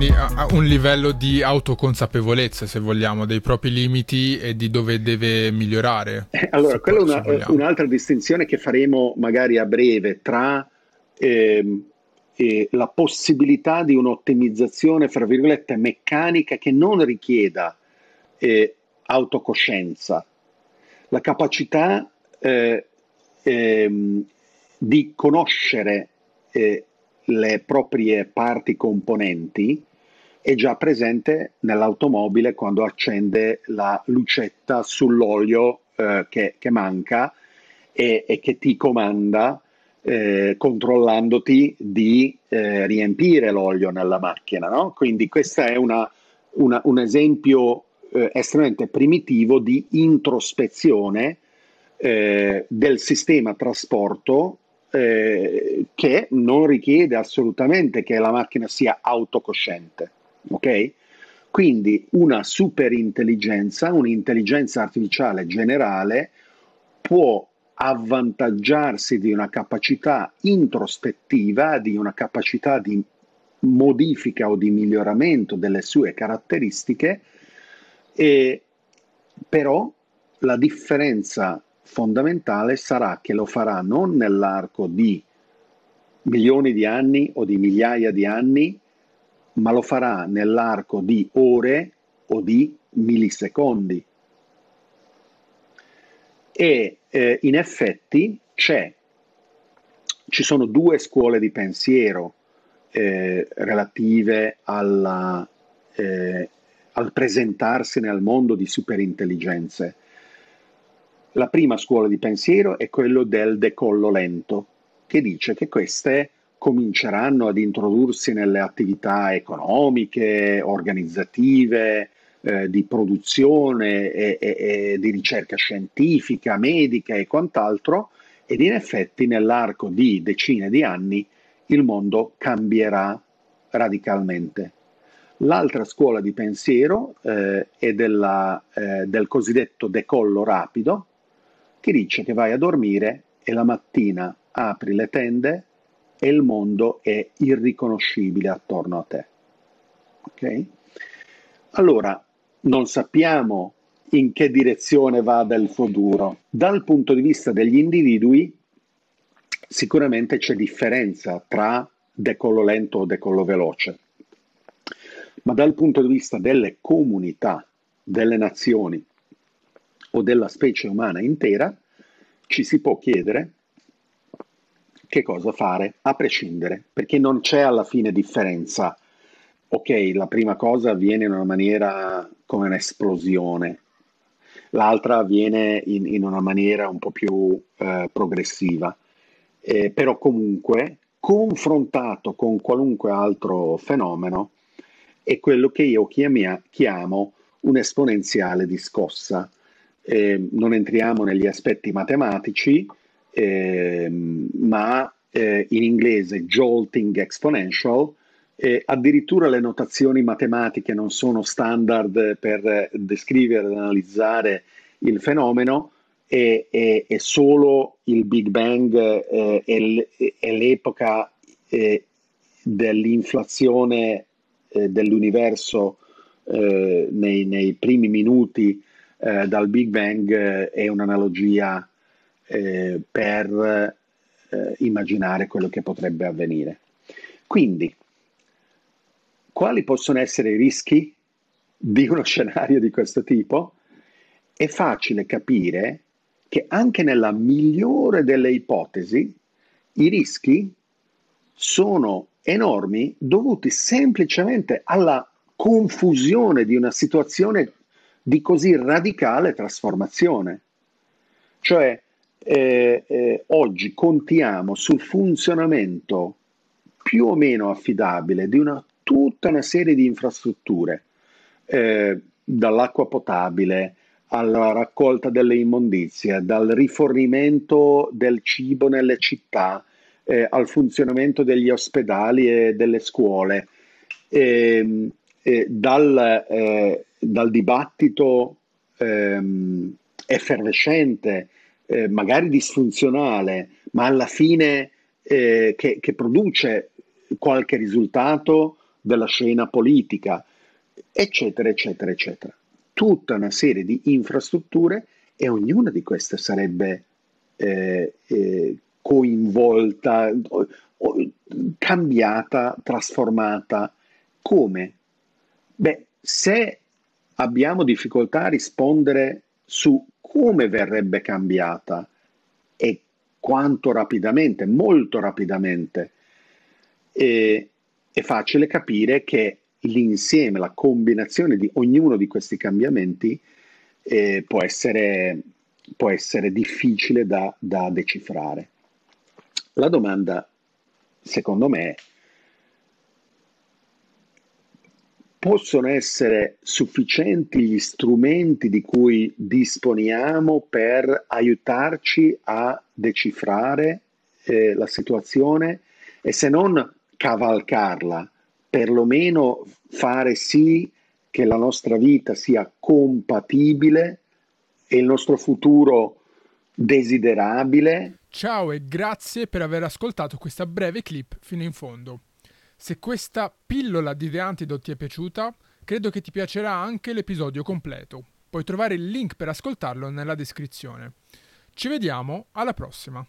quindi a un livello di autoconsapevolezza, se vogliamo, dei propri limiti e di dove deve migliorare. Eh, allora, quella è una, un'altra distinzione che faremo magari a breve tra eh, eh, la possibilità di un'ottimizzazione, fra virgolette, meccanica che non richieda eh, autocoscienza, la capacità eh, ehm, di conoscere eh, le proprie parti componenti è già presente nell'automobile quando accende la lucetta sull'olio eh, che, che, manca e, e, che ti comanda eh, controllandoti di eh, riempire l'olio nella macchina. No? Quindi questo è una, una, un esempio eh, estremamente primitivo di introspezione eh, del sistema trasporto eh, che non richiede assolutamente che la macchina sia autocosciente. Ok? Quindi una superintelligenza, un'intelligenza artificiale generale può avvantaggiarsi di una capacità introspettiva, di una capacità di modifica o di miglioramento delle sue caratteristiche, e però la differenza fondamentale sarà che lo farà non nell'arco di milioni di anni o di migliaia di anni, ma lo farà nell'arco di ore o di millisecondi. E eh, in effetti c'è, ci sono due scuole di pensiero eh, relative alla, eh, al presentarsi nel mondo di superintelligenze. La prima scuola di pensiero è quello del decollo lento, che dice che queste cominceranno ad introdursi nelle attività economiche, organizzative, eh, di produzione e, e, e di ricerca scientifica, medica e quant'altro, ed in effetti nell'arco di decine di anni il mondo cambierà radicalmente. L'altra scuola di pensiero eh, è della, eh, del cosiddetto decollo rapido, che dice che vai a dormire e la mattina apri le tende e il mondo è irriconoscibile attorno a te. Ok? Allora, non sappiamo in che direzione vada il futuro. Dal punto di vista degli individui, sicuramente c'è differenza tra decollo lento o decollo veloce, ma dal punto di vista delle comunità, delle nazioni, o della specie umana intera, ci si può chiedere che cosa fare a prescindere, perché non c'è alla fine differenza. Ok, la prima cosa avviene in una maniera come un'esplosione, l'altra avviene in, in una maniera un po' più eh, progressiva, eh, però comunque confrontato con qualunque altro fenomeno è quello che io chiamia, chiamo un esponenziale di scossa eh, non entriamo negli aspetti matematici, ma eh, in inglese jolting exponential, addirittura le notazioni matematiche non sono standard per descrivere ed analizzare il fenomeno, è, è, è solo il Big Bang eh, è, l'epoca eh, dell'inflazione eh, dell'universo eh, nei, nei, primi minuti eh, dal Big Bang eh, è un'analogia eh, per eh, immaginare quello che potrebbe avvenire. Quindi, quali possono essere i rischi di uno scenario di questo tipo? È facile capire che anche nella migliore delle ipotesi i rischi sono enormi dovuti semplicemente alla confusione di una situazione di così radicale trasformazione. Cioè, eh, eh, oggi contiamo sul funzionamento più o meno affidabile di una, tutta una serie di infrastrutture, eh, dall'acqua potabile alla raccolta delle immondizie, dal rifornimento del cibo nelle città, eh, al funzionamento degli ospedali e delle scuole, ehm, dal eh, dal dibattito ehm, effervescente, eh, magari disfunzionale, ma alla fine eh, che, che, produce qualche risultato della scena politica, eccetera, eccetera, eccetera. Tutta una serie di infrastrutture e ognuna di queste sarebbe eh, eh, coinvolta, cambiata, trasformata. Come? Beh, se abbiamo difficoltà a rispondere su come verrebbe cambiata e quanto rapidamente, molto rapidamente, e, è facile capire che l'insieme, la combinazione di ognuno di questi cambiamenti eh, può, essere, può, essere, difficile da, da decifrare. La domanda, secondo me, è possono essere sufficienti gli strumenti di cui disponiamo per aiutarci a decifrare eh, la situazione e se non cavalcarla, perlomeno fare sì che la nostra vita sia compatibile e il nostro futuro desiderabile. Ciao e grazie per aver ascoltato questa breve clip fino in fondo. Se questa pillola di The Antidote ti è piaciuta, credo che ti piacerà anche l'episodio completo. Puoi trovare il link per ascoltarlo nella descrizione. Ci vediamo alla prossima!